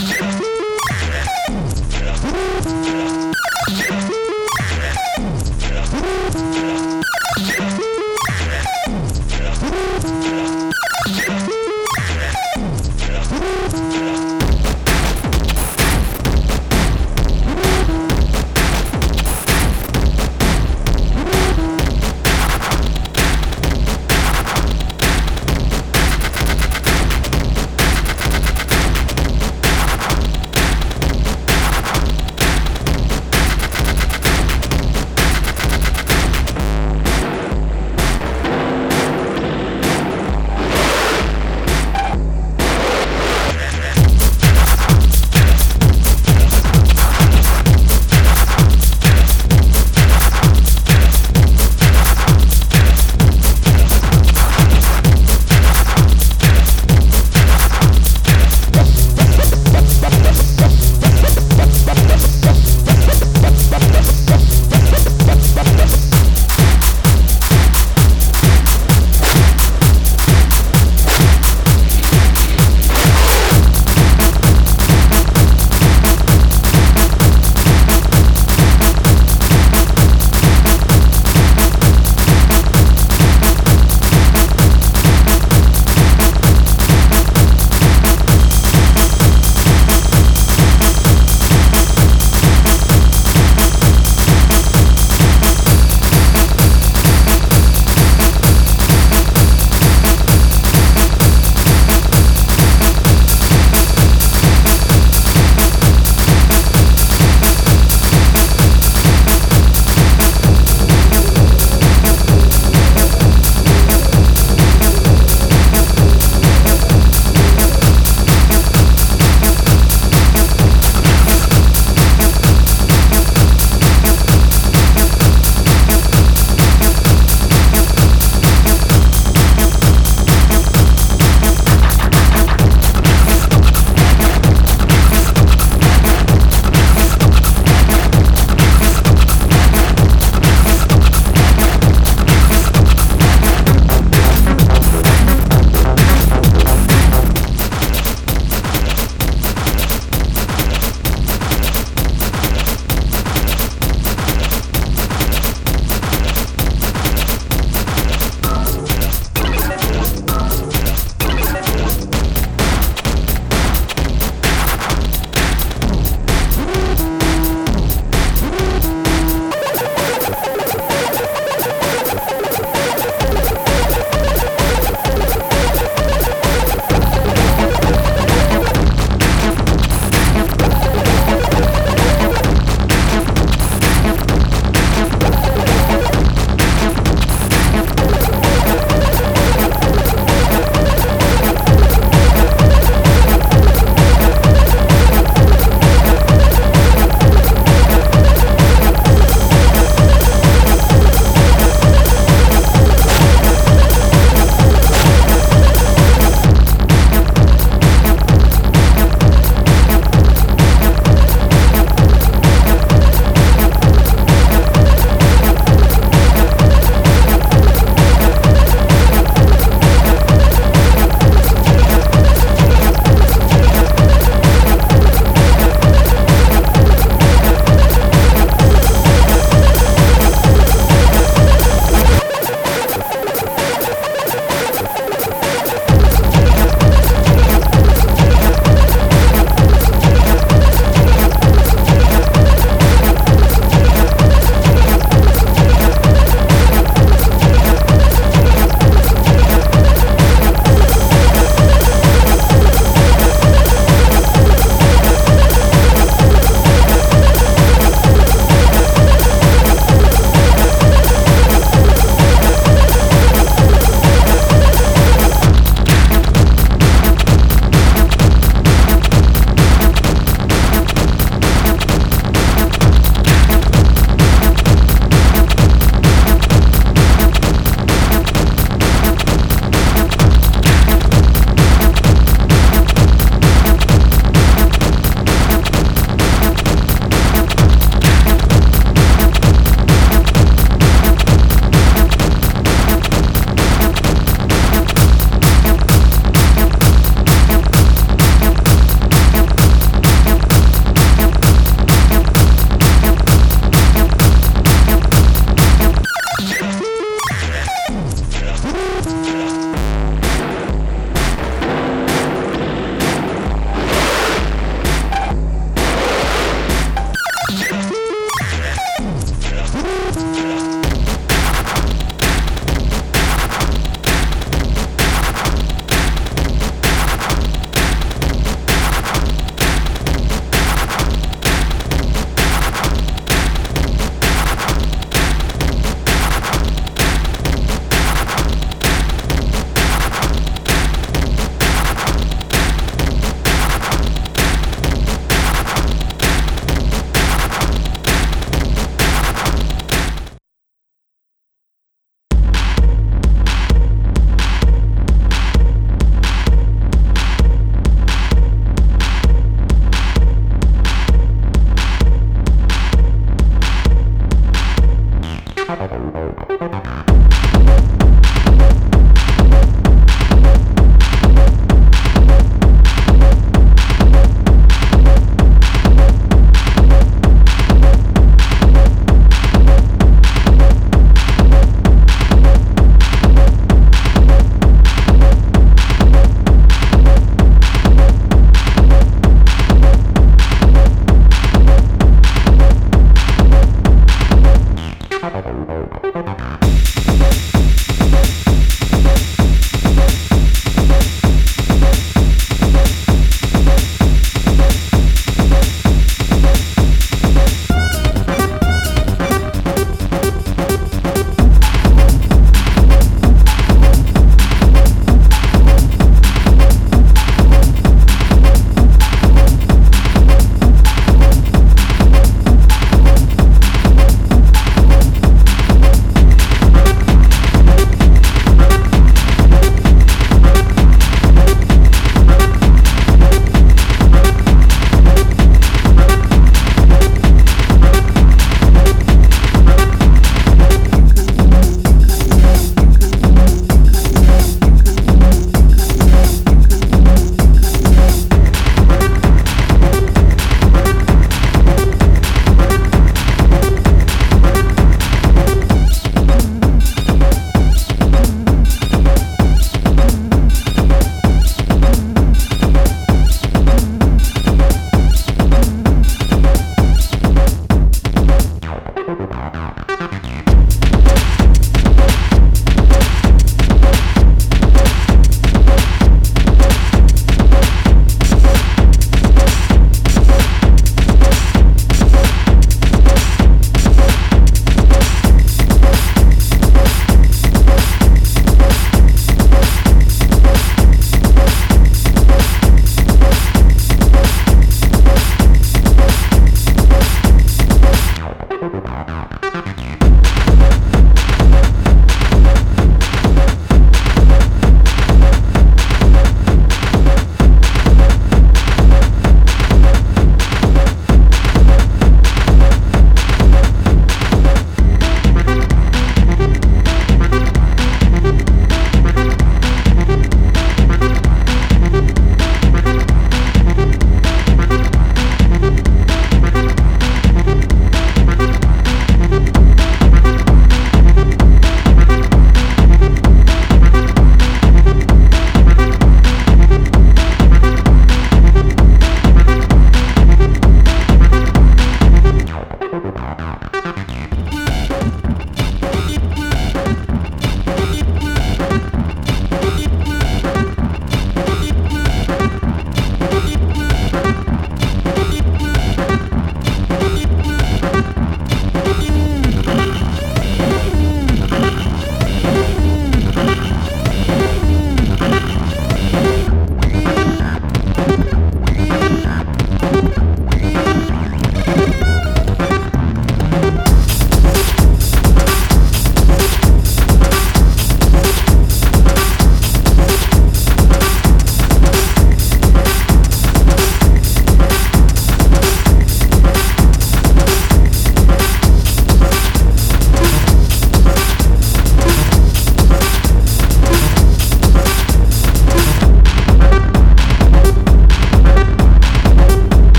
Yeah.